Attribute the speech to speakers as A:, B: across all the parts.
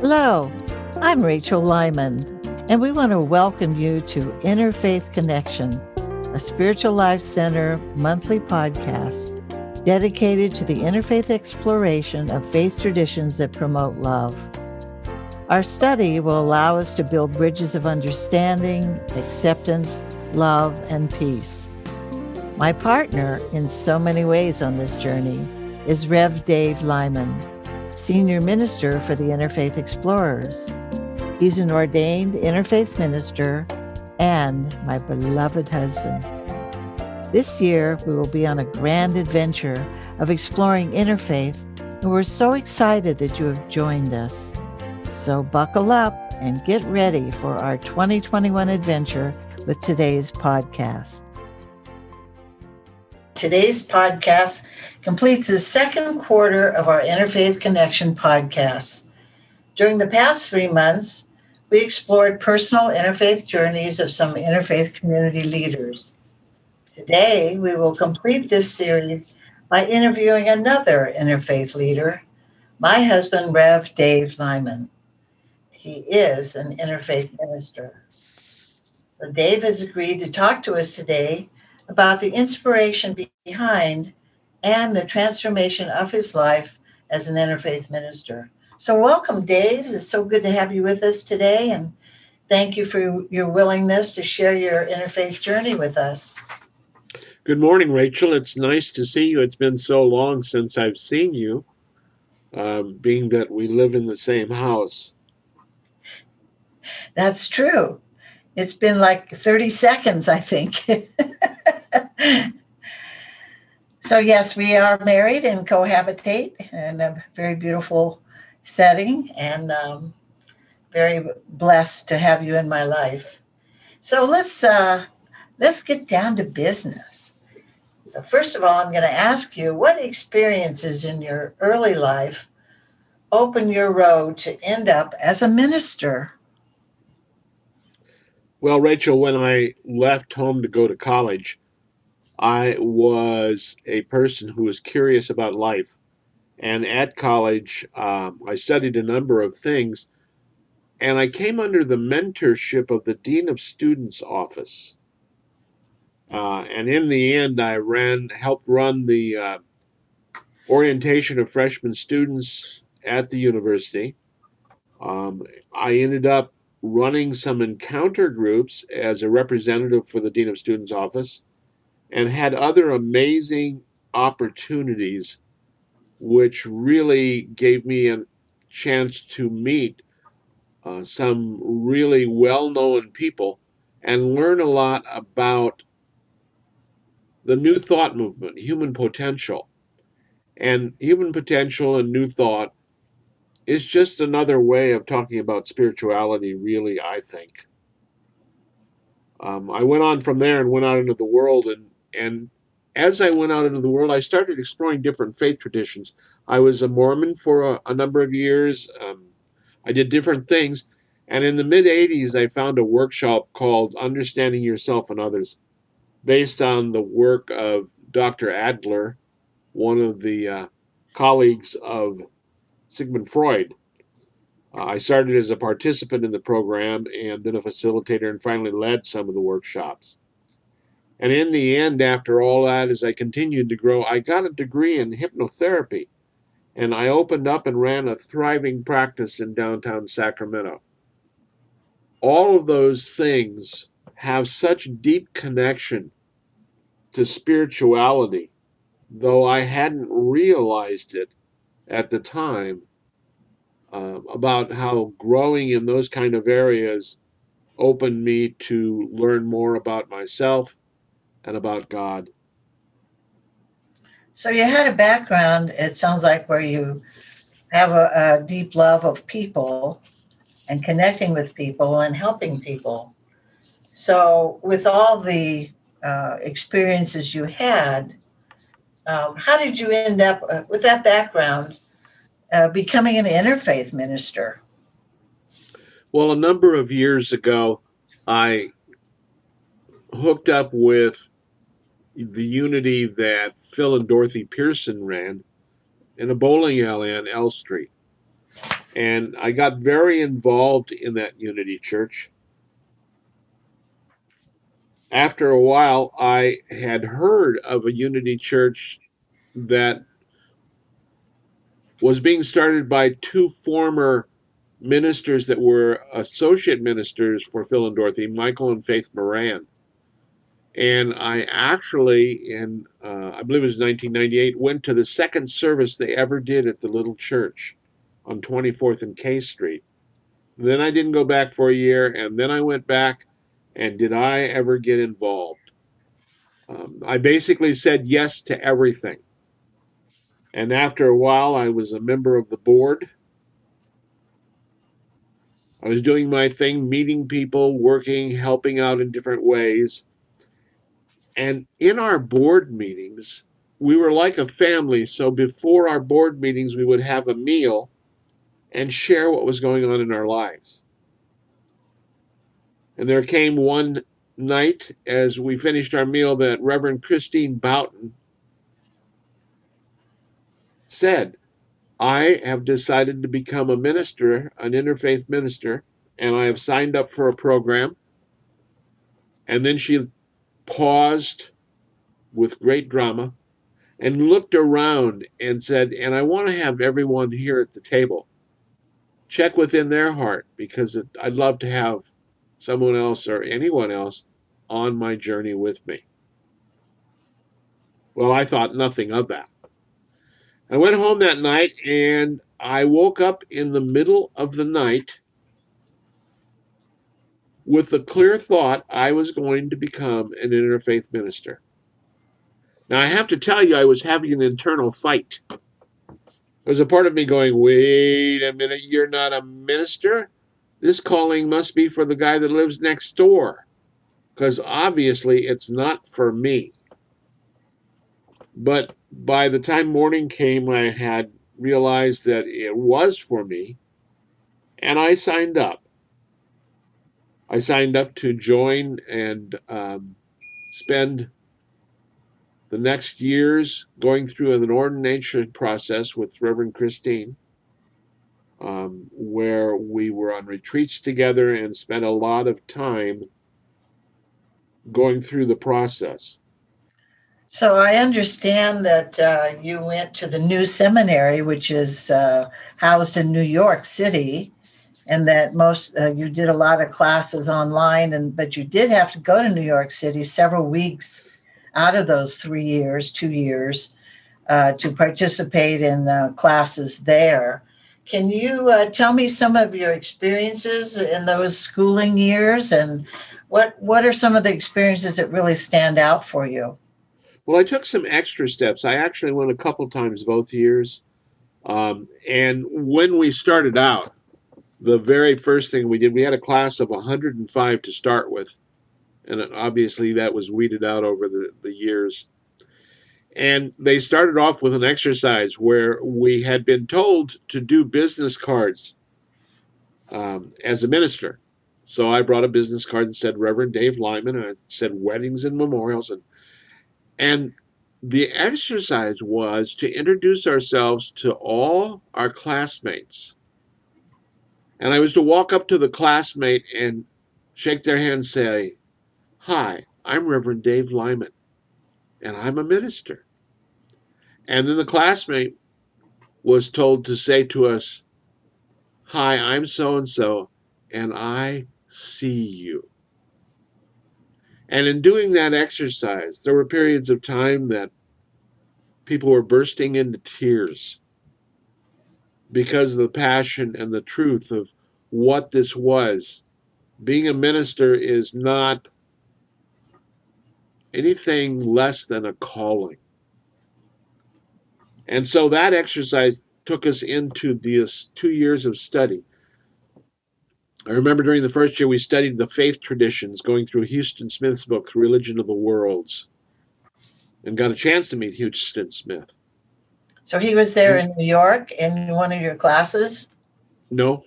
A: Hello, I'm Rachel Lyman, and we want to welcome you to Interfaith Connection, a Spiritual Life Center monthly podcast dedicated to the interfaith exploration of faith traditions that promote love. Our study will allow us to build bridges of understanding, acceptance, love, and peace. My partner in so many ways on this journey is Rev Dave Lyman, Senior Minister for the Interfaith Explorers. He's an ordained interfaith minister and my beloved husband. This year, we will be on a grand adventure of exploring interfaith, and we're so excited that you have joined us. So buckle up and get ready for our 2021 adventure with today's podcast. Today's podcast completes the second quarter of our Interfaith Connection podcast. During the past three months, we explored personal interfaith journeys of some interfaith community leaders. Today, we will complete this series by interviewing another interfaith leader, my husband, Rev Dave Lyman. He is an interfaith minister. So, Dave has agreed to talk to us today about the inspiration behind and the transformation of his life as an interfaith minister. So, welcome, Dave. It's so good to have you with us today, and thank you for your willingness to share your interfaith journey with us.
B: Good morning, Rachel. It's nice to see you. It's been so long since I've seen you, um, being that we live in the same house.
A: That's true. It's been like 30 seconds, I think. so, yes, we are married and cohabitate in a very beautiful setting and um, very blessed to have you in my life. So let's uh, let's get down to business. So first of all, I'm going to ask you what experiences in your early life opened your road to end up as a minister
B: well, Rachel, when I left home to go to college, I was a person who was curious about life. And at college, um, I studied a number of things, and I came under the mentorship of the Dean of Students office. Uh, and in the end, I ran, helped run the uh, orientation of freshman students at the university. Um, I ended up running some encounter groups as a representative for the Dean of Students office and had other amazing opportunities which really gave me a chance to meet uh, some really well-known people and learn a lot about the new thought movement human potential and human potential and new thought is just another way of talking about spirituality, really, I think. Um, I went on from there and went out into the world, and, and as I went out into the world, I started exploring different faith traditions. I was a Mormon for a, a number of years. Um, I did different things. And in the mid 80s, I found a workshop called Understanding Yourself and Others, based on the work of Dr. Adler, one of the uh, colleagues of Sigmund Freud. Uh, I started as a participant in the program and then a facilitator and finally led some of the workshops. And in the end, after all that, as I continued to grow, I got a degree in hypnotherapy and I opened up and ran a thriving practice in downtown Sacramento. All of those things have such deep connection to spirituality, though I hadn't realized it at the time uh, about how growing in those kind of areas opened me to learn more about myself and about God.
A: So you had a background, it sounds like, where you have a, a deep love of people and connecting with people and helping people. So, with all the uh, experiences you had, um, how did you end up uh, with that background uh, becoming an interfaith minister?
B: Well, a number of years ago, I hooked up with the unity that Phil and Dorothy Pearson ran in a bowling alley on L Street. And I got very involved in that Unity Church. After a while, I had heard of a Unity Church that was being started by two former ministers that were associate ministers for Phil and Dorothy, Michael and Faith Moran. And I actually, in uh, I believe it was 1998, went to the second service they ever did at the little church on 24th and K Street. Then I didn't go back for a year, and then I went back. And did I ever get involved? Um, I basically said yes to everything. And after a while, I was a member of the board. I was doing my thing, meeting people, working, helping out in different ways. And in our board meetings, we were like a family. So before our board meetings, we would have a meal and share what was going on in our lives. And there came one night as we finished our meal that Reverend Christine Boughton said, I have decided to become a minister, an interfaith minister, and I have signed up for a program. And then she paused with great drama and looked around and said, And I want to have everyone here at the table check within their heart because it, I'd love to have someone else or anyone else on my journey with me. Well, I thought nothing of that. I went home that night and I woke up in the middle of the night with the clear thought I was going to become an interfaith minister. Now, I have to tell you, I was having an internal fight. There was a part of me going, wait a minute, you're not a minister? This calling must be for the guy that lives next door, because obviously it's not for me. But by the time morning came, I had realized that it was for me, and I signed up. I signed up to join and um, spend the next years going through an ordination process with Reverend Christine, um, where we were on retreats together and spent a lot of time going through the process.
A: So I understand that uh, you went to the new seminary, which is uh, housed in New York City, and that most uh, you did a lot of classes online, and but you did have to go to New York City several weeks out of those three years, two years, uh, to participate in uh, classes there. Can you uh, tell me some of your experiences in those schooling years, and what what are some of the experiences that really stand out for you?
B: Well, I took some extra steps. I actually went a couple times both years. Um, and when we started out, the very first thing we did, we had a class of 105 to start with. And obviously that was weeded out over the, the years. And they started off with an exercise where we had been told to do business cards um, as a minister. So I brought a business card that said Reverend Dave Lyman, and it said weddings and memorials. And and the exercise was to introduce ourselves to all our classmates. And I was to walk up to the classmate and shake their hand and say, Hi, I'm Reverend Dave Lyman, and I'm a minister. And then the classmate was told to say to us, Hi, I'm so and so, and I see you. And in doing that exercise, there were periods of time that people were bursting into tears because of the passion and the truth of what this was. Being a minister is not anything less than a calling. And so that exercise took us into these two years of study. I remember during the first year we studied the faith traditions, going through Huston Smith's book, Religion of the Worlds, and got a chance to meet Huston Smith.
A: So he was there in New York in one of your classes?
B: No,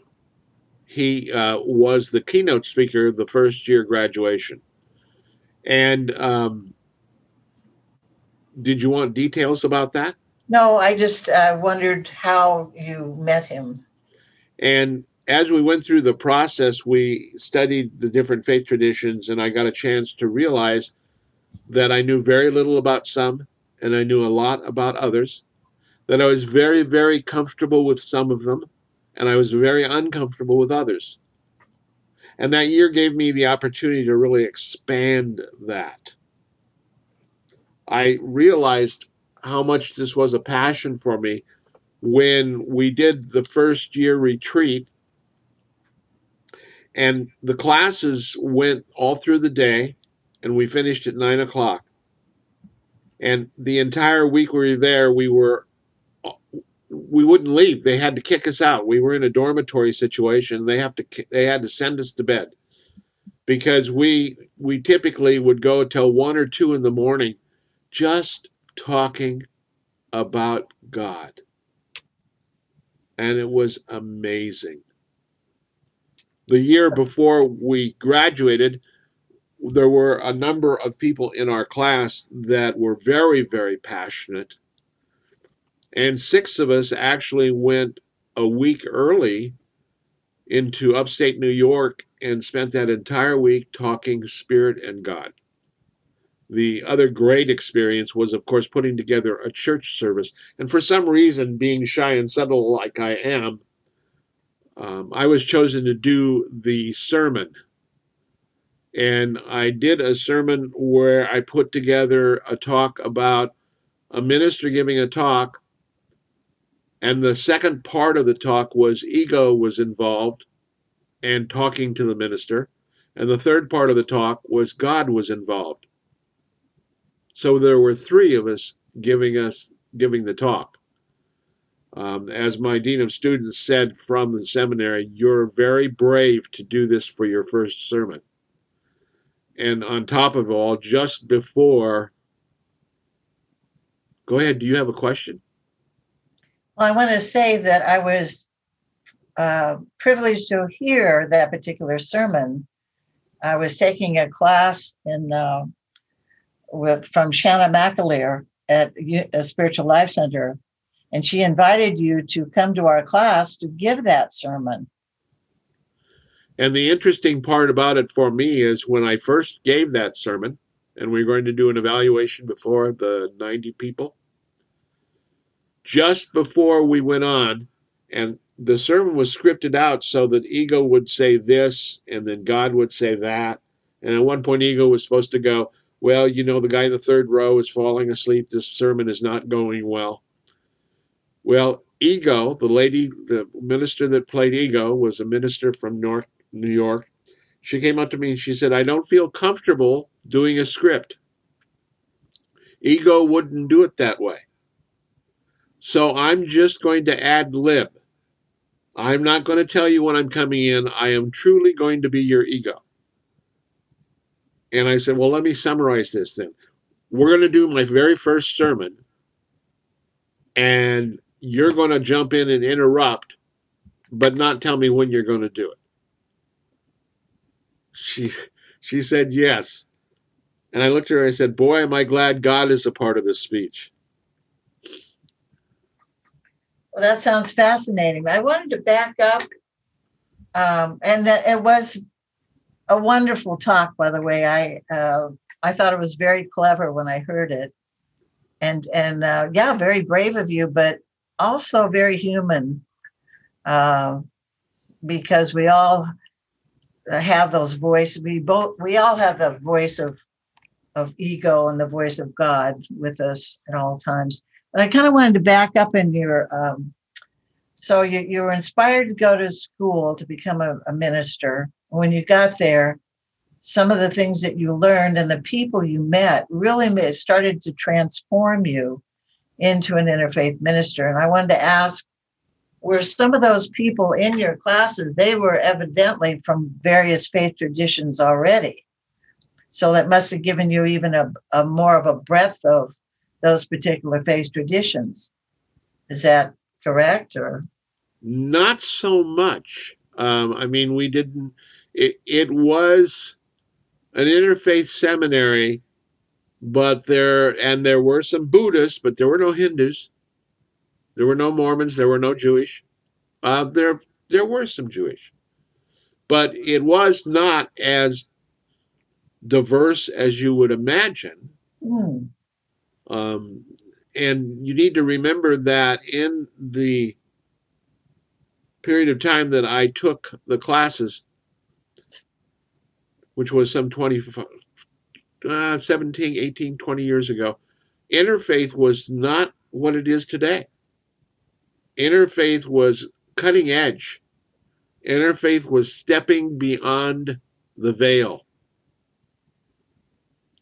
B: he uh, was the keynote speaker the first year graduation. And um, did you want details about that?
A: No, I just uh, wondered how you met him.
B: And as we went through the process, we studied the different faith traditions, and I got a chance to realize that I knew very little about some and I knew a lot about others, that I was very, very comfortable with some of them, and I was very uncomfortable with others. And that year gave me the opportunity to really expand that. I realized how much this was a passion for me when we did the first year retreat and the classes went all through the day and we finished at nine o'clock and the entire week we were there we were we wouldn't leave. They had to kick us out. We were in a dormitory situation. They have to they had to send us to bed. Because we we typically would go till one or two in the morning just talking about god. And it was amazing. The year before we graduated there were a number of people in our class that were very, very passionate. And six of us actually went a week early into upstate New York and spent that entire week talking Spirit and God. The other great experience was, of course, putting together a church service. And for some reason, being shy and subtle like I am, um, I was chosen to do the sermon and I did a sermon where I put together a talk about a minister giving a talk. And the second part of the talk was ego was involved and talking to the minister. And the third part of the talk was God was involved. So there were three of us giving us giving the talk. Um, as my dean of students said from the seminary, you're very brave to do this for your first sermon and on top of all, just before. Go ahead. Do you have a question?
A: Well, I want to say that I was uh, privileged to hear that particular sermon. I was taking a class in uh, with from Shanna McAleer at a Spiritual Life Center, and she invited you to come to our class to give that sermon.
B: And the interesting part about it for me is when I first gave that sermon, and we are going to do an evaluation before the 90 people, just before we went on, and the sermon was scripted out so that ego would say this, and then God would say that. And at one point, ego was supposed to go, Well, you know, the guy in the third row is falling asleep. This sermon is not going well. Well, ego, the lady, the minister that played ego, was a minister from North New York, she came up to me and she said, I don't feel comfortable doing a script. Ego wouldn't do it that way. So I'm just going to ad lib. I'm not going to tell you when I'm coming in. I am truly going to be your ego. And I said, Well, let me summarize this then. We're going to do my very first sermon, and you're going to jump in and interrupt, but not tell me when you're going to do it. She she said yes. And I looked at her and I said, Boy, am I glad God is a part of this speech.
A: Well, that sounds fascinating. I wanted to back up. Um, and that it was a wonderful talk, by the way. I uh, I thought it was very clever when I heard it. And and uh, yeah, very brave of you, but also very human. Uh, because we all have those voices. We both we all have the voice of of ego and the voice of God with us at all times. But I kind of wanted to back up in your um, so you, you were inspired to go to school to become a, a minister. When you got there, some of the things that you learned and the people you met really started to transform you into an interfaith minister. And I wanted to ask were some of those people in your classes, they were evidently from various faith traditions already. So that must have given you even a, a more of a breadth of those particular faith traditions. Is that correct or?
B: Not so much. Um, I mean, we didn't, it, it was an interfaith seminary, but there, and there were some Buddhists, but there were no Hindus. There were no Mormons. There were no Jewish. Uh, there, there were some Jewish, but it was not as diverse as you would imagine.
A: Hmm.
B: Um, and you need to remember that in the period of time that I took the classes, which was some 20, uh, 17, 18, 20 years ago, interfaith was not what it is today. Interfaith was cutting edge. Interfaith was stepping beyond the veil.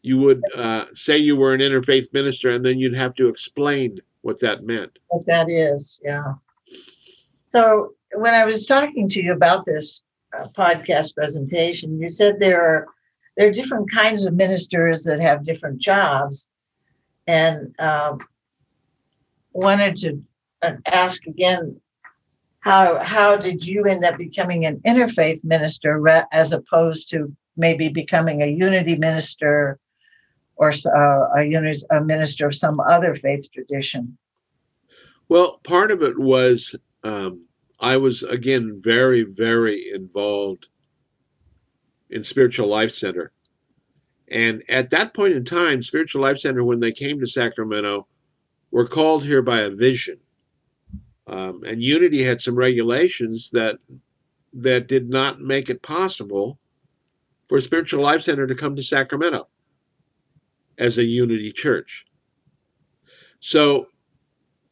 B: You would uh, say you were an interfaith minister, and then you'd have to explain what that meant.
A: What that is, yeah. So when I was talking to you about this uh, podcast presentation, you said there are there are different kinds of ministers that have different jobs, and um, wanted to uh, ask again how how did you end up becoming an interfaith minister as opposed to maybe becoming a unity minister or uh, a, a minister of some other faith tradition?
B: Well, part of it was um, I was again very very involved in Spiritual Life Center. And at that point in time, Spiritual Life Center, when they came to Sacramento, were called here by a vision. Um, and Unity had some regulations that that did not make it possible for Spiritual Life Center to come to Sacramento as a Unity church. So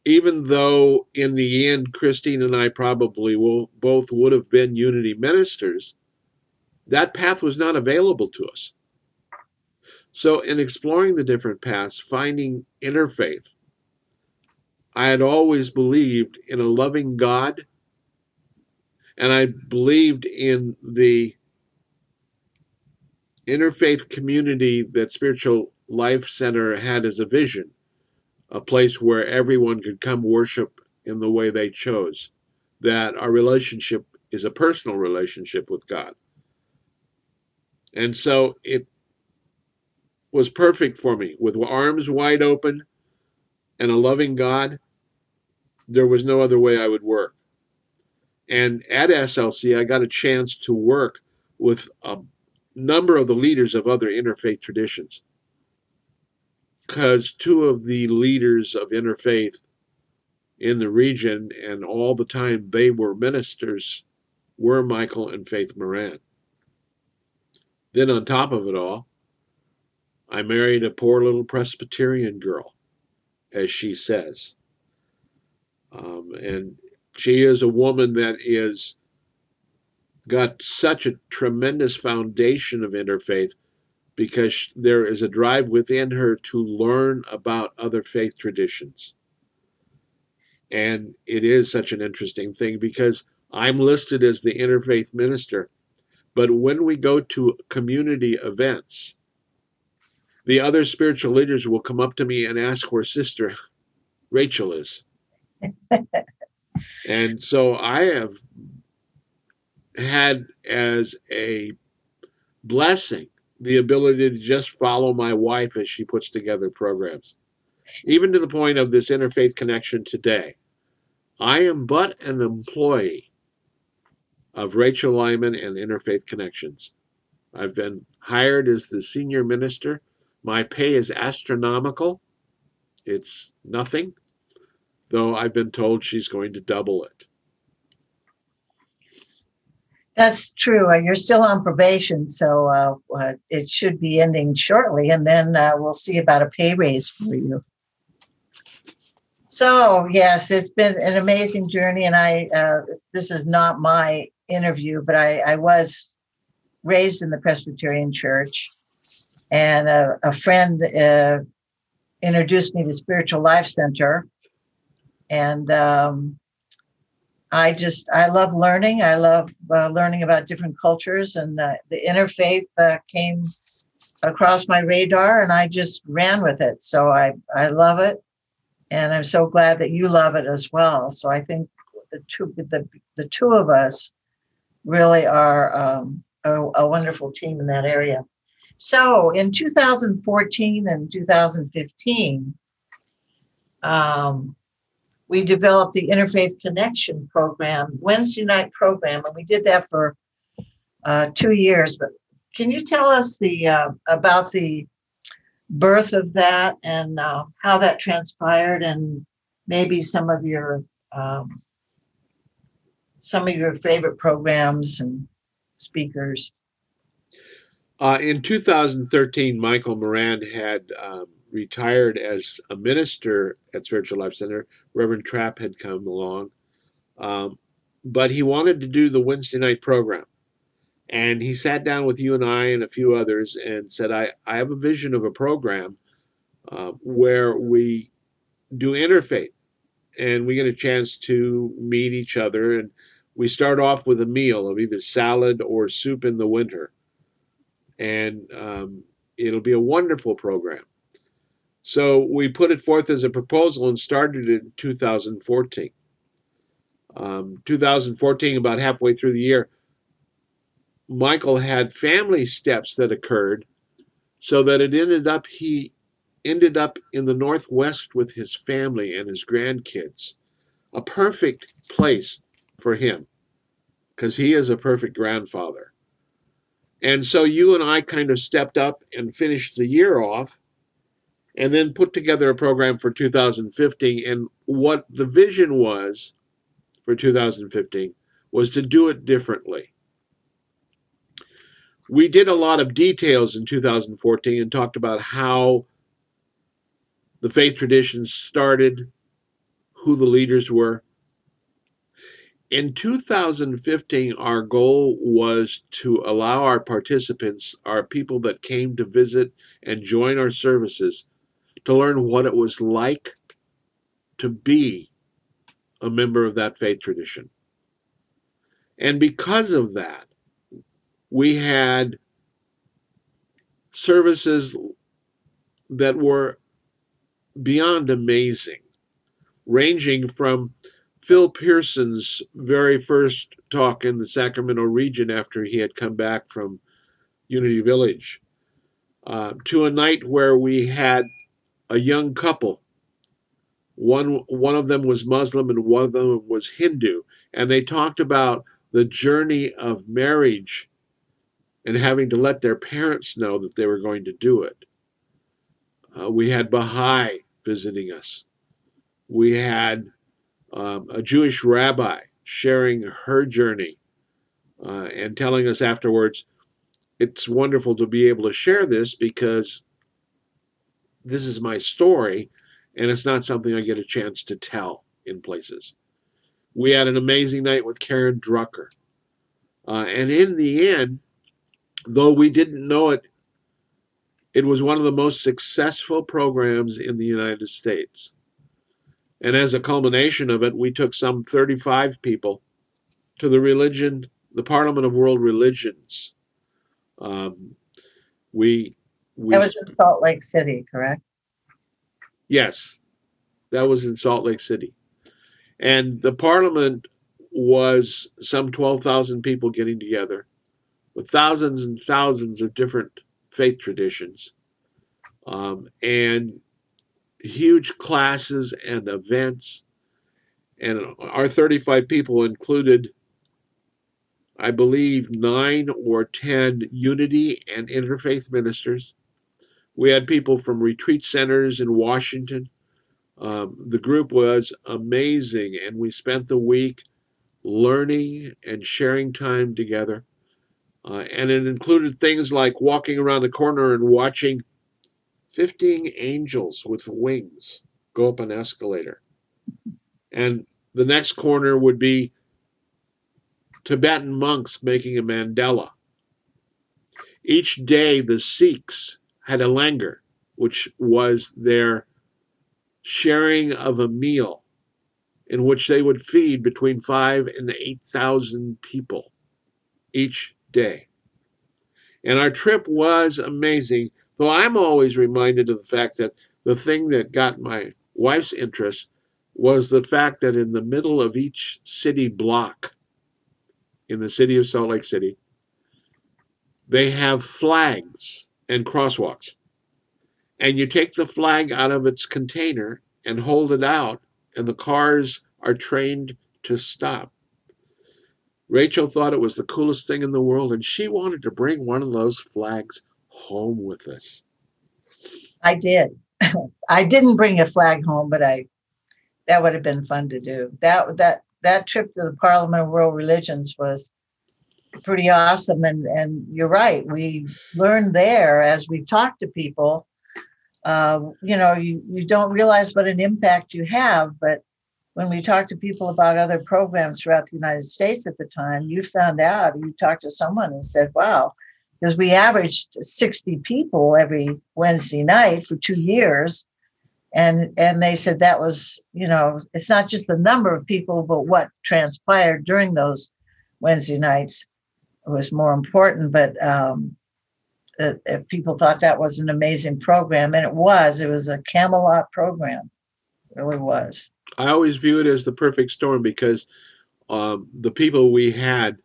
B: even though in the end Christine and I probably will both would have been Unity ministers, that path was not available to us. So, in exploring the different paths, finding interfaith, I had always believed in a loving God, and I believed in the interfaith community that Spiritual Life Center had as a vision a place where everyone could come worship in the way they chose, that our relationship is a personal relationship with God. And so it was perfect for me with arms wide open and a loving God. There was no other way I would work. And at SLC, I got a chance to work with a number of the leaders of other interfaith traditions. Because two of the leaders of interfaith in the region and all the time they were ministers were Michael and Faith Moran. Then, on top of it all, I married a poor little Presbyterian girl, as she says. Um, and she is a woman that is got such a tremendous foundation of interfaith because there is a drive within her to learn about other faith traditions. And it is such an interesting thing because I'm listed as the interfaith minister, but when we go to community events, the other spiritual leaders will come up to me and ask where Sister Rachel is. and so I have had as a blessing the ability to just follow my wife as she puts together programs, even to the point of this interfaith connection today. I am but an employee of Rachel Lyman and Interfaith Connections. I've been hired as the senior minister. My pay is astronomical. It's nothing, though I've been told she's going to double it.
A: That's true. You're still on probation, so uh, uh, it should be ending shortly, and then uh, we'll see about a pay raise for you. So yes, it's been an amazing journey, and I uh, this is not my interview, but I, I was raised in the Presbyterian Church, and a, a friend uh, introduced me to Spiritual Life Center, and um, I just I love learning. I love uh, learning about different cultures, and uh, the interfaith uh, came across my radar, and I just ran with it. So I I love it, and I'm so glad that you love it as well. So I think the two the the two of us really are um, a, a wonderful team in that area. So in 2014 and 2015, um, we developed the Interfaith Connection program, Wednesday night program, and we did that for uh, two years. But can you tell us the uh, about the birth of that and uh, how that transpired, and maybe some of your um, some of your favorite programs and speakers?
B: Uh, in 2013, Michael Moran had um, retired as a minister at Spiritual Life Center. Reverend Trapp had come along, um, but he wanted to do the Wednesday night program. And he sat down with you and I and a few others and said, I, I have a vision of a program uh, where we do interfaith and we get a chance to meet each other. And we start off with a meal of either salad or soup in the winter. And um, it'll be a wonderful program. So we put it forth as a proposal and started it in 2014. Um, 2014, about halfway through the year, Michael had family steps that occurred so that it ended up he ended up in the northwest with his family and his grandkids a perfect place for him because he is a perfect grandfather and so you and i kind of stepped up and finished the year off and then put together a program for 2015 and what the vision was for 2015 was to do it differently we did a lot of details in 2014 and talked about how the faith traditions started, who the leaders were. In 2015, our goal was to allow our participants, our people that came to visit and join our services, to learn what it was like to be a member of that faith tradition. And because of that, we had services that were beyond amazing, ranging from Phil Pearson's very first talk in the Sacramento region after he had come back from Unity Village, uh, to a night where we had a young couple. One one of them was Muslim and one of them was Hindu, and they talked about the journey of marriage and having to let their parents know that they were going to do it. Uh, we had Baha'i visiting us. We had um, a Jewish rabbi sharing her journey uh, and telling us afterwards, it's wonderful to be able to share this because this is my story and it's not something I get a chance to tell in places. We had an amazing night with Karen Drucker. Uh, and in the end, though we didn't know it, it was one of the most successful programs in the United States. And as a culmination of it, we took some 35 people to the religion, the Parliament of World Religions. Um, we, we
A: that was in Salt Lake City, correct?
B: Yes, that was in Salt Lake City, and the Parliament was some 12,000 people getting together with thousands and thousands of different faith traditions um, and huge classes and events. And our 35 people included, I believe, nine or 10 unity and interfaith ministers. We had people from retreat centers in Washington. Um, the group was amazing, and we spent the week learning and sharing time together. Uh, and it included things like walking around the corner and watching 15 angels with wings go up an escalator. And the next corner would be Tibetan monks making a mandala. Each day, the Sikhs had a langar, which was their sharing of a meal in which they would feed between five and 8,000 people each day. And our trip was amazing, though I'm always reminded of the fact that the thing that got my wife's interest was the fact that in the middle of each city block in the city of Salt Lake City, they have flags and crosswalks. And you take the flag out of its container and hold it out, and the cars are trained to stop. Rachel thought it was the coolest thing in the world, and she wanted to bring one of those flags home with us.
A: I did. I didn't bring a flag home, but I that would have been fun to do. That that that trip to the Parliament of World Religions was pretty awesome. And and you're right, we learned there as we talked to people. Uh, you know, you, you don't realize what an impact you have, but when we talked to people about other programs throughout the United States at the time, you found out, you talked to someone and said, wow, because we averaged 60 people every Wednesday night for two years. And, and they said that was, you know, it's not just the number of people, but what transpired during those Wednesday nights was more important. But um, if people thought that was an amazing program, and it was, it was a Camelot program, it really was.
B: I always view it as the perfect storm because um, the people we had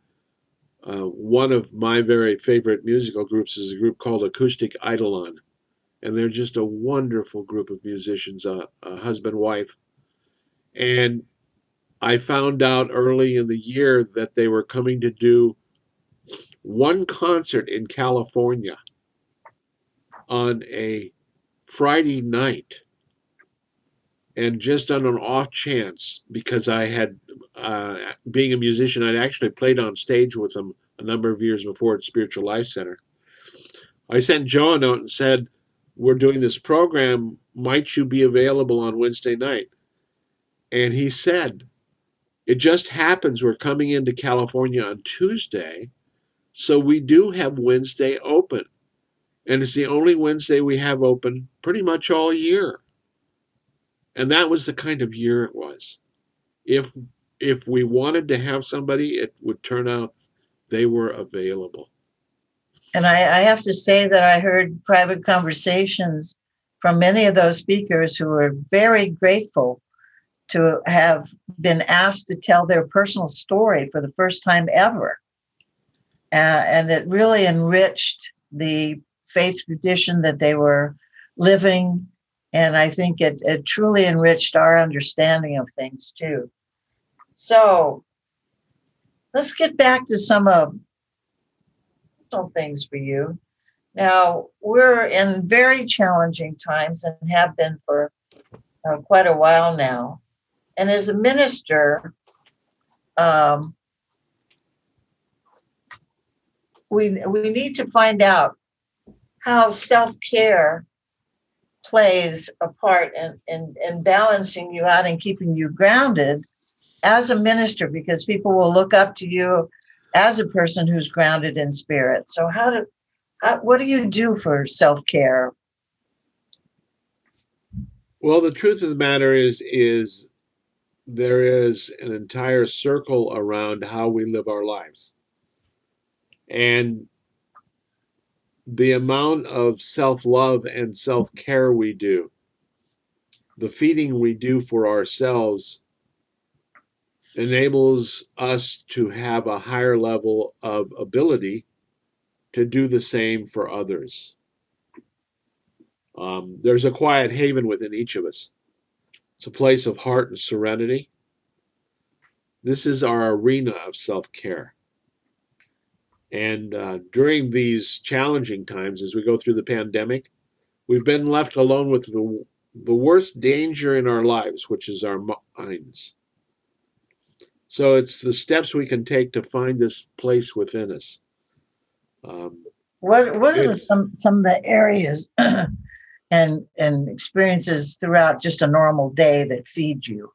B: uh, one of my very favorite musical groups is a group called Acoustic Eidolon. And they're just a wonderful group of musicians, uh, a husband, wife. And I found out early in the year that they were coming to do one concert in California on a Friday night. And just on an off chance, because I had uh, being a musician, I'd actually played on stage with them a number of years before at Spiritual Life Center. I sent Joe a note and said, We're doing this program. Might you be available on Wednesday night? And he said, It just happens we're coming into California on Tuesday. So we do have Wednesday open. And it's the only Wednesday we have open pretty much all year. And that was the kind of year it was. If if we wanted to have somebody, it would turn out they were available.
A: And I, I have to say that I heard private conversations from many of those speakers who were very grateful to have been asked to tell their personal story for the first time ever. Uh, and it really enriched the faith tradition that they were living. And I think it, it truly enriched our understanding of things too. So let's get back to some of things for you. Now, we're in very challenging times and have been for uh, quite a while now. And as a minister, um, we, we need to find out how self care plays a part in, in, in balancing you out and keeping you grounded as a minister because people will look up to you as a person who's grounded in spirit. So how do how, what do you do for self-care?
B: Well, the truth of the matter is is there is an entire circle around how we live our lives. And the amount of self-love and self-care we do, the feeding we do for ourselves enables us to have a higher level of ability to do the same for others. Um, there's a quiet haven within each of us. It's a place of heart and serenity. This is our arena of self care. And uh, during these challenging times, as we go through the pandemic, we've been left alone with the, the worst danger in our lives, which is our minds. So it's the steps we can take to find this place within us.
A: Um, what what are the, some some of the areas and and experiences throughout just a normal day that feed you?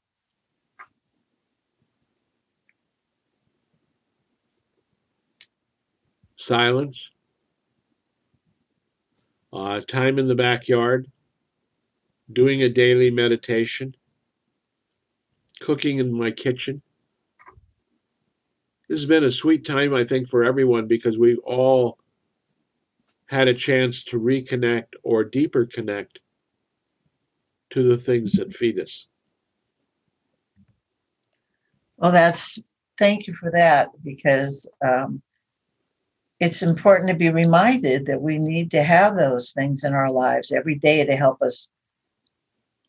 B: Silence. Uh, time in the backyard. Doing a daily meditation. Cooking in my kitchen this has been a sweet time, I think, for everyone because we've all had a chance to reconnect or deeper connect to the things that feed us.
A: Well, that's thank you for that because um, it's important to be reminded that we need to have those things in our lives every day to help us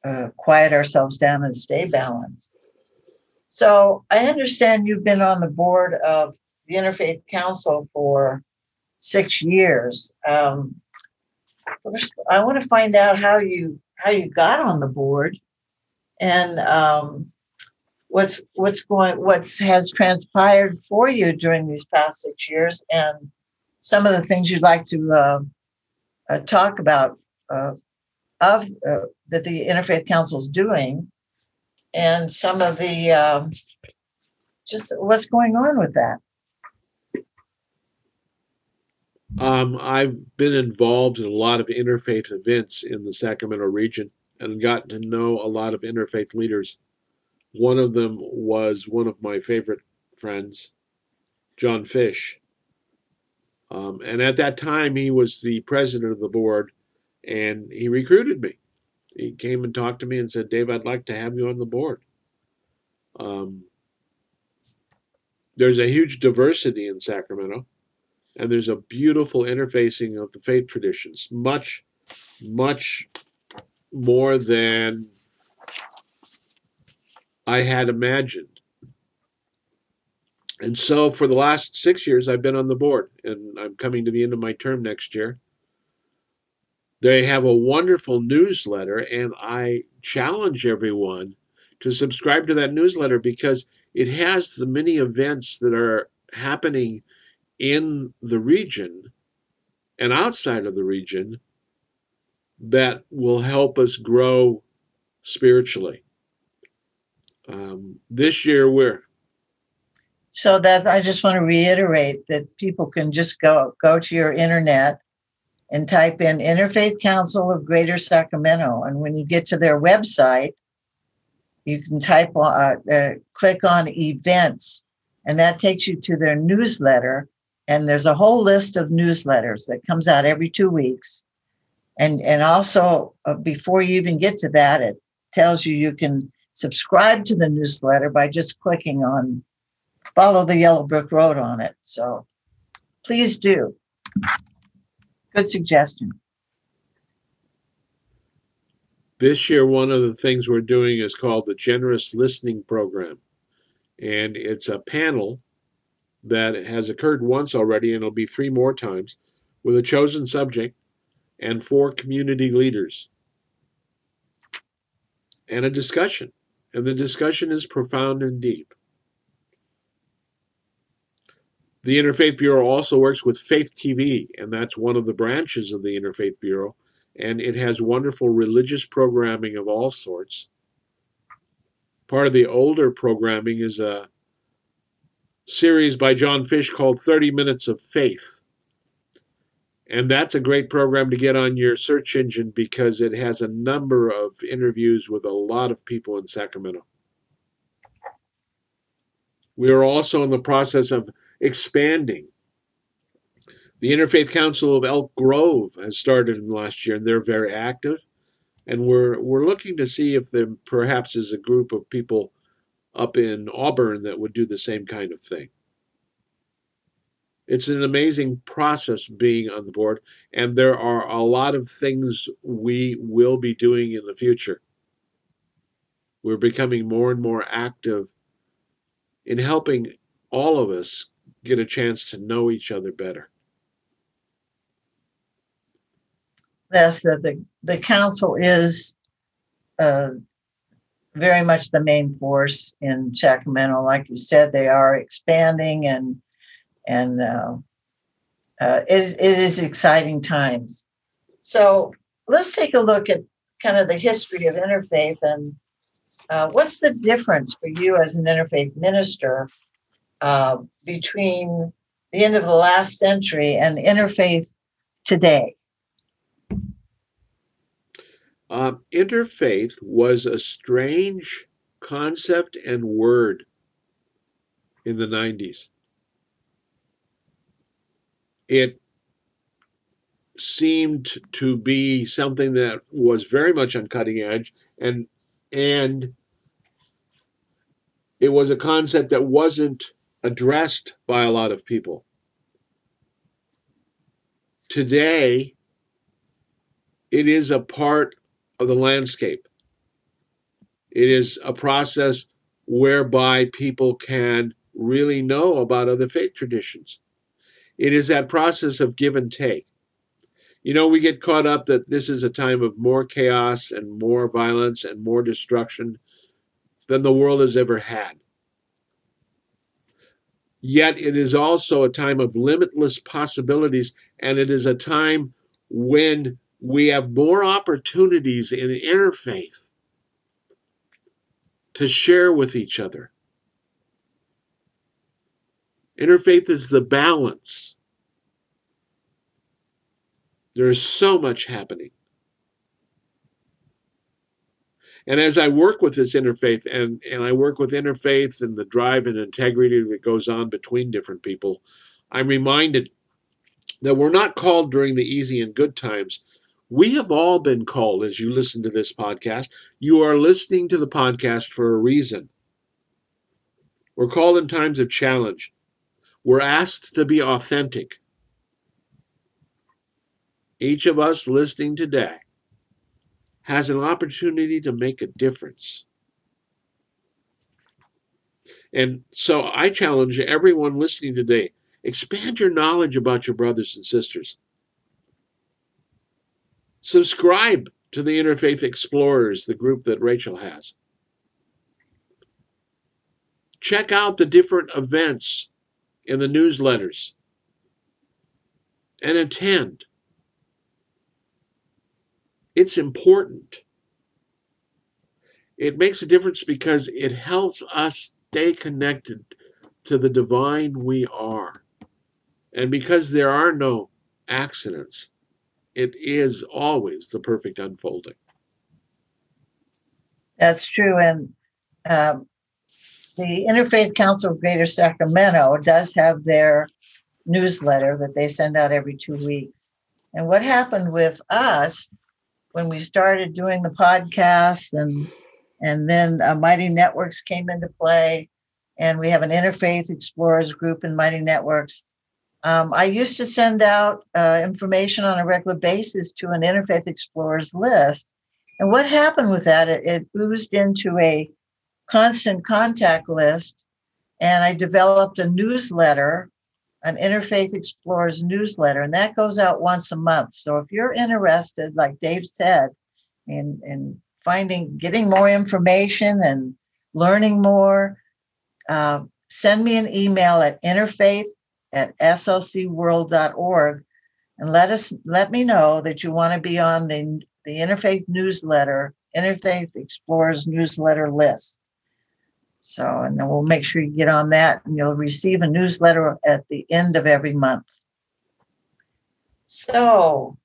A: uh, quiet ourselves down and stay balanced. So I understand you've been on the board of the Interfaith Council for six years. Um, first, I want to find out how you how you got on the board, and um, what's what's going what's has transpired for you during these past six years, and some of the things you'd like to uh, uh, talk about uh, of uh, that the Interfaith Council is doing, and some of the um, just what's going on with that.
B: Um, I've been involved in a lot of interfaith events in the Sacramento region and gotten to know a lot of interfaith leaders. One of them was one of my favorite friends, John Fish. Um, and at that time, he was the president of the board and he recruited me. He came and talked to me and said, Dave, I'd like to have you on the board. Um, there's a huge diversity in Sacramento, and there's a beautiful interfacing of the faith traditions, much, much more than I had imagined. And so for the last six years, I've been on the board, and I'm coming to the end of my term next year. They have a wonderful newsletter, and I challenge everyone to subscribe to that newsletter because it has the many events that are happening in the region and outside of the region that will help us grow spiritually. Um, this year, we're
A: so that's I just want to reiterate that people can just go go to your internet and type in Interfaith Council of Greater Sacramento, and when you get to their website, you can type uh, uh, click on events, and that takes you to their newsletter. And there's a whole list of newsletters that comes out every two weeks. And and also uh, before you even get to that, it tells you you can subscribe to the newsletter by just clicking on follow the yellow brick road on it. So please do. Good suggestion.
B: This year, one of the things we're doing is called the Generous Listening Program. And it's a panel that has occurred once already, and it'll be three more times, with a chosen subject and four community leaders and a discussion. And the discussion is profound and deep. The Interfaith Bureau also works with Faith TV, and that's one of the branches of the Interfaith Bureau, and it has wonderful religious programming of all sorts. Part of the older programming is a series by John Fish called 30 Minutes of Faith. And that's a great program to get on your search engine because it has a number of interviews with a lot of people in Sacramento. We are also in the process of expanding. The Interfaith Council of Elk Grove has started in the last year, and they're very active. And we're we're looking to see if there perhaps is a group of people up in Auburn that would do the same kind of thing. It's an amazing process being on the board, and there are a lot of things we will be doing in the future. We're becoming more and more active in helping all of us get a chance to know each other better.
A: Yes, the, the, the council is uh, very much the main force in Sacramento. Like you said, they are expanding and and uh, uh, it, is, it is exciting times. So let's take a look at kind of the history of interfaith and uh, what's the difference for you as an interfaith minister uh, between the end of the last century and interfaith today?
B: Uh, interfaith was a strange concept and word in the 90s. It seemed to be something that was very much on cutting edge and and it was a concept that wasn't addressed by a lot of people. Today, it is a part of the landscape. It is a process whereby people can really know about other faith traditions. It is that process of give and take. You know, we get caught up that this is a time of more chaos and more violence and more destruction than the world has ever had. Yet it is also a time of limitless possibilities, and it is a time when we have more opportunities in interfaith to share with each other. Interfaith is the balance. There's so much happening. And as I work with this interfaith and, and I work with interfaith and the drive and integrity that goes on between different people, I'm reminded that we're not called during the easy and good times. We have all been called as you listen to this podcast. You are listening to the podcast for a reason. We're called in times of challenge. We're asked to be authentic. Each of us listening today has an opportunity to make a difference. And so I challenge everyone listening today expand your knowledge about your brothers and sisters. Subscribe to the Interfaith Explorers, the group that Rachel has. Check out the different events in the newsletters and attend. It's important. It makes a difference because it helps us stay connected to the divine we are. And because there are no accidents, it is always the perfect unfolding.
A: That's true. And um, the Interfaith Council of Greater Sacramento does have their newsletter that they send out every two weeks. And what happened with us when we started doing the podcast and and then uh, Mighty Networks came into play, and we have an Interfaith Explorers group in Mighty Networks. Um, I used to send out uh, information on a regular basis to an Interfaith Explorers list. And what happened with that, it, it oozed into a constant contact list. And I developed a newsletter, an Interfaith Explorers newsletter, and that goes out once a month. So if you're interested, like Dave said, in, in finding, getting more information and learning more, uh, send me an email at interfaith at slcworld.org and let us let me know that you want to be on the the interfaith newsletter interfaith explorers newsletter list so and then we'll make sure you get on that and you'll receive a newsletter at the end of every month so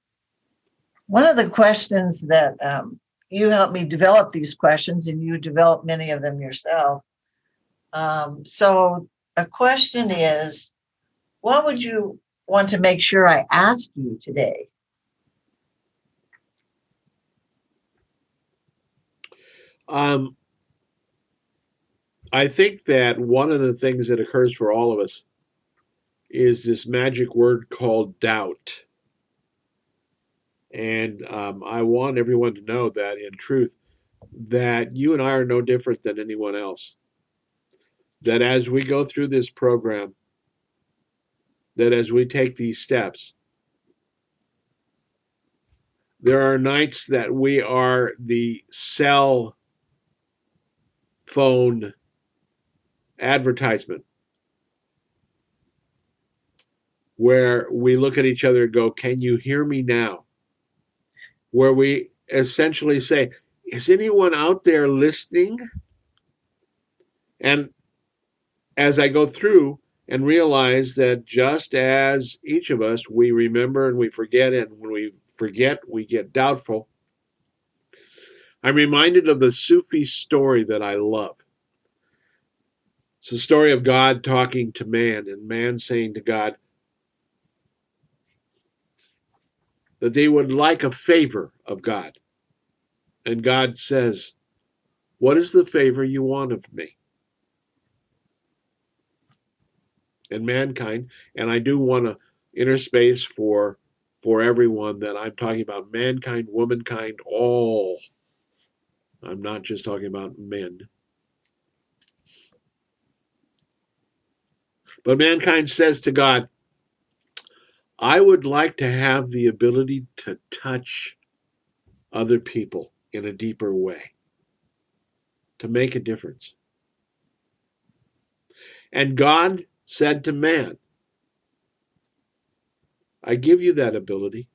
A: one of the questions that um, you helped me develop these questions and you developed many of them yourself um, so a question is what would you want to make sure I ask you today?
B: Um, I think that one of the things that occurs for all of us is this magic word called doubt. And um, I want everyone to know that in truth, that you and I are no different than anyone else. That as we go through this program, that as we take these steps, there are nights that we are the cell phone advertisement where we look at each other and go, Can you hear me now? Where we essentially say, Is anyone out there listening? And as I go through, and realize that just as each of us, we remember and we forget, and when we forget, we get doubtful. I'm reminded of the Sufi story that I love. It's the story of God talking to man, and man saying to God that they would like a favor of God. And God says, What is the favor you want of me? and mankind. And I do want to interspace for for everyone that I'm talking about mankind, womankind, all. I'm not just talking about men. But mankind says to God, I would like to have the ability to touch other people in a deeper way, to make a difference. And God said to man, I give you that ability,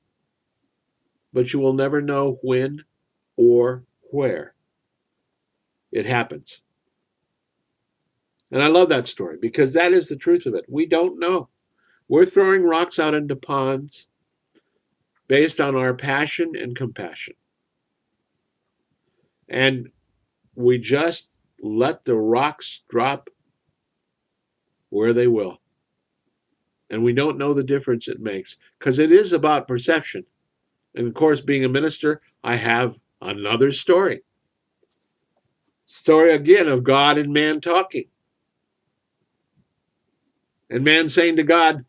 B: but you will never know when or where it happens. And I love that story because that is the truth of it. We don't know. We're throwing rocks out into ponds based on our passion and compassion. And we just let the rocks drop where they will. And we don't know the difference it makes because it is about perception. And of course, being a minister, I have another story. Story again of God and man talking. And man saying to God,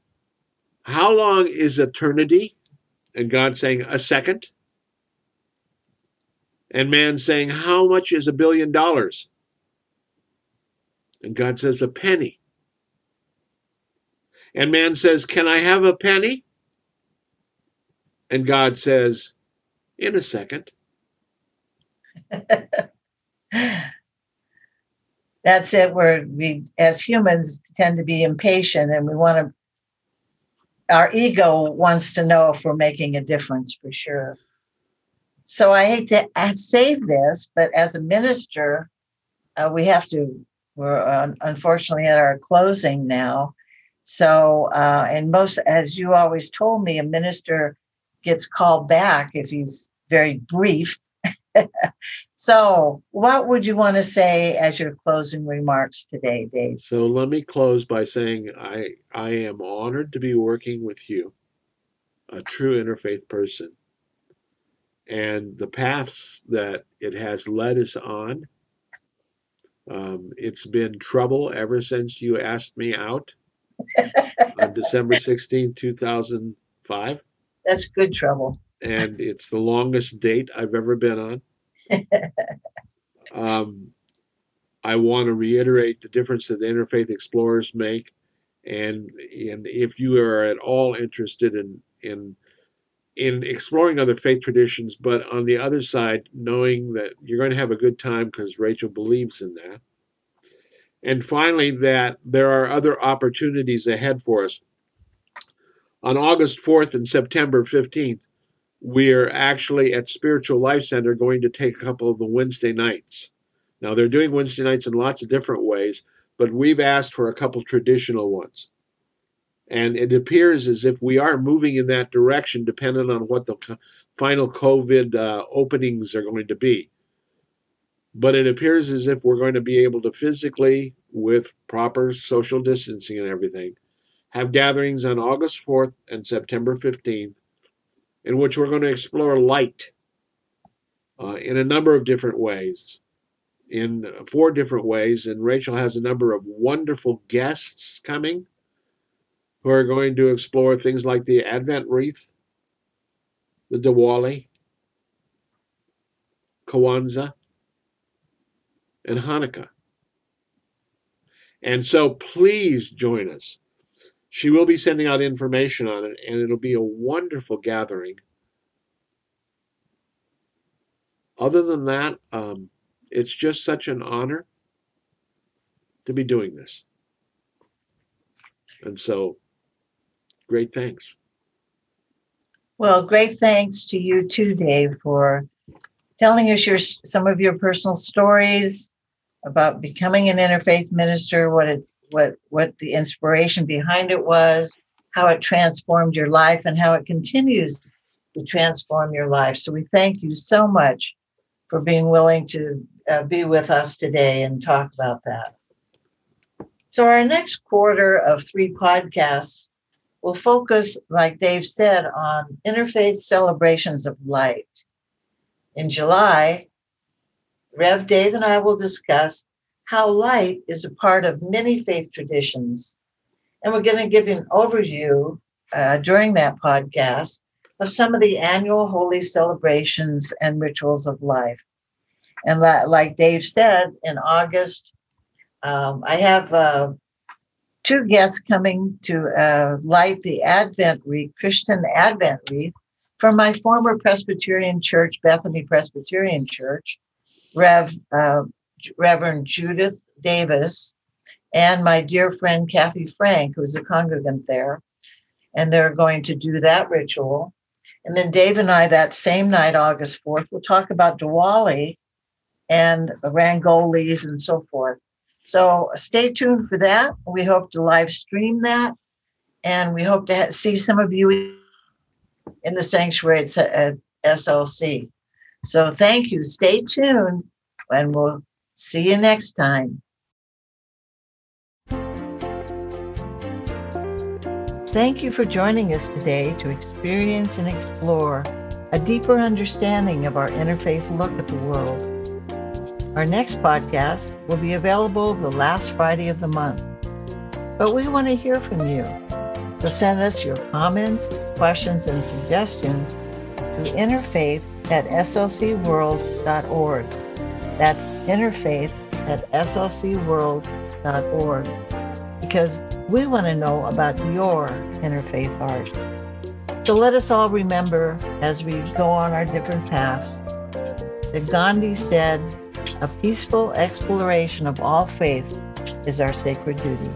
B: How long is eternity? And God saying, A second. And man saying, How much is a billion dollars? And God says, A penny. And man says, Can I have a penny? And God says, In a second.
A: That's it, where we, as humans, tend to be impatient and we want to, our ego wants to know if we're making a difference for sure. So I hate to say this, but as a minister, uh, we have to, we're unfortunately at our closing now. So, uh, and most, as you always told me, a minister gets called back if he's very brief. so, what would you want to say as your closing remarks today, Dave?
B: So, let me close by saying I I am honored to be working with you, a true interfaith person, and the paths that it has led us on. Um, it's been trouble ever since you asked me out on December 16, 2005.
A: That's good trouble.
B: And it's the longest date I've ever been on. um, I want to reiterate the difference that the interfaith explorers make. And, and if you are at all interested in, in in exploring other faith traditions, but on the other side, knowing that you're going to have a good time because Rachel believes in that. And finally, that there are other opportunities ahead for us. On August 4th and September 15th, we're actually at Spiritual Life Center going to take a couple of the Wednesday nights. Now, they're doing Wednesday nights in lots of different ways, but we've asked for a couple traditional ones. And it appears as if we are moving in that direction, depending on what the final COVID uh, openings are going to be. But it appears as if we're going to be able to physically, with proper social distancing and everything, have gatherings on August 4th and September 15th, in which we're going to explore light uh, in a number of different ways, in four different ways. And Rachel has a number of wonderful guests coming who are going to explore things like the Advent wreath, the Diwali, Kwanzaa, and Hanukkah. And so please join us. She will be sending out information on it, and it'll be a wonderful gathering. Other than that, um, it's just such an honor to be doing this. And so great thanks.
A: Well, great thanks to you too, Dave, for telling us your some of your personal stories about becoming an interfaith minister, what it's what what the inspiration behind it was, how it transformed your life, and how it continues to transform your life. So we thank you so much for being willing to uh, be with us today and talk about that. So our next quarter of three podcasts will focus, like Dave said, on interfaith celebrations of light. In July, Rev Dave and I will discuss how light is a part of many faith traditions. And we're going to give an overview uh, during that podcast of some of the annual holy celebrations and rituals of life. And la- like Dave said, in August, um, I have uh, two guests coming to uh, light the Advent wreath, Christian Advent wreath, from my former Presbyterian church, Bethany Presbyterian Church, Rev. Uh, Reverend Judith Davis, and my dear friend Kathy Frank, who's a congregant there. And they're going to do that ritual. And then Dave and I, that same night, August 4th, we'll talk about Diwali and Rangolis and so forth. So stay tuned for that. We hope to live stream that. And we hope to see some of you in the sanctuary at SLC. So thank you. Stay tuned and we'll see you next time. Thank you for joining us today to experience and explore a deeper understanding of our interfaith look at the world. Our next podcast will be available the last Friday of the month. But we want to hear from you. So send us your comments, questions, and suggestions to interfaith at slcworld.org. That's interfaith at slcworld.org. Because we want to know about your interfaith art. So let us all remember as we go on our different paths that Gandhi said, a peaceful exploration of all faiths is our sacred duty.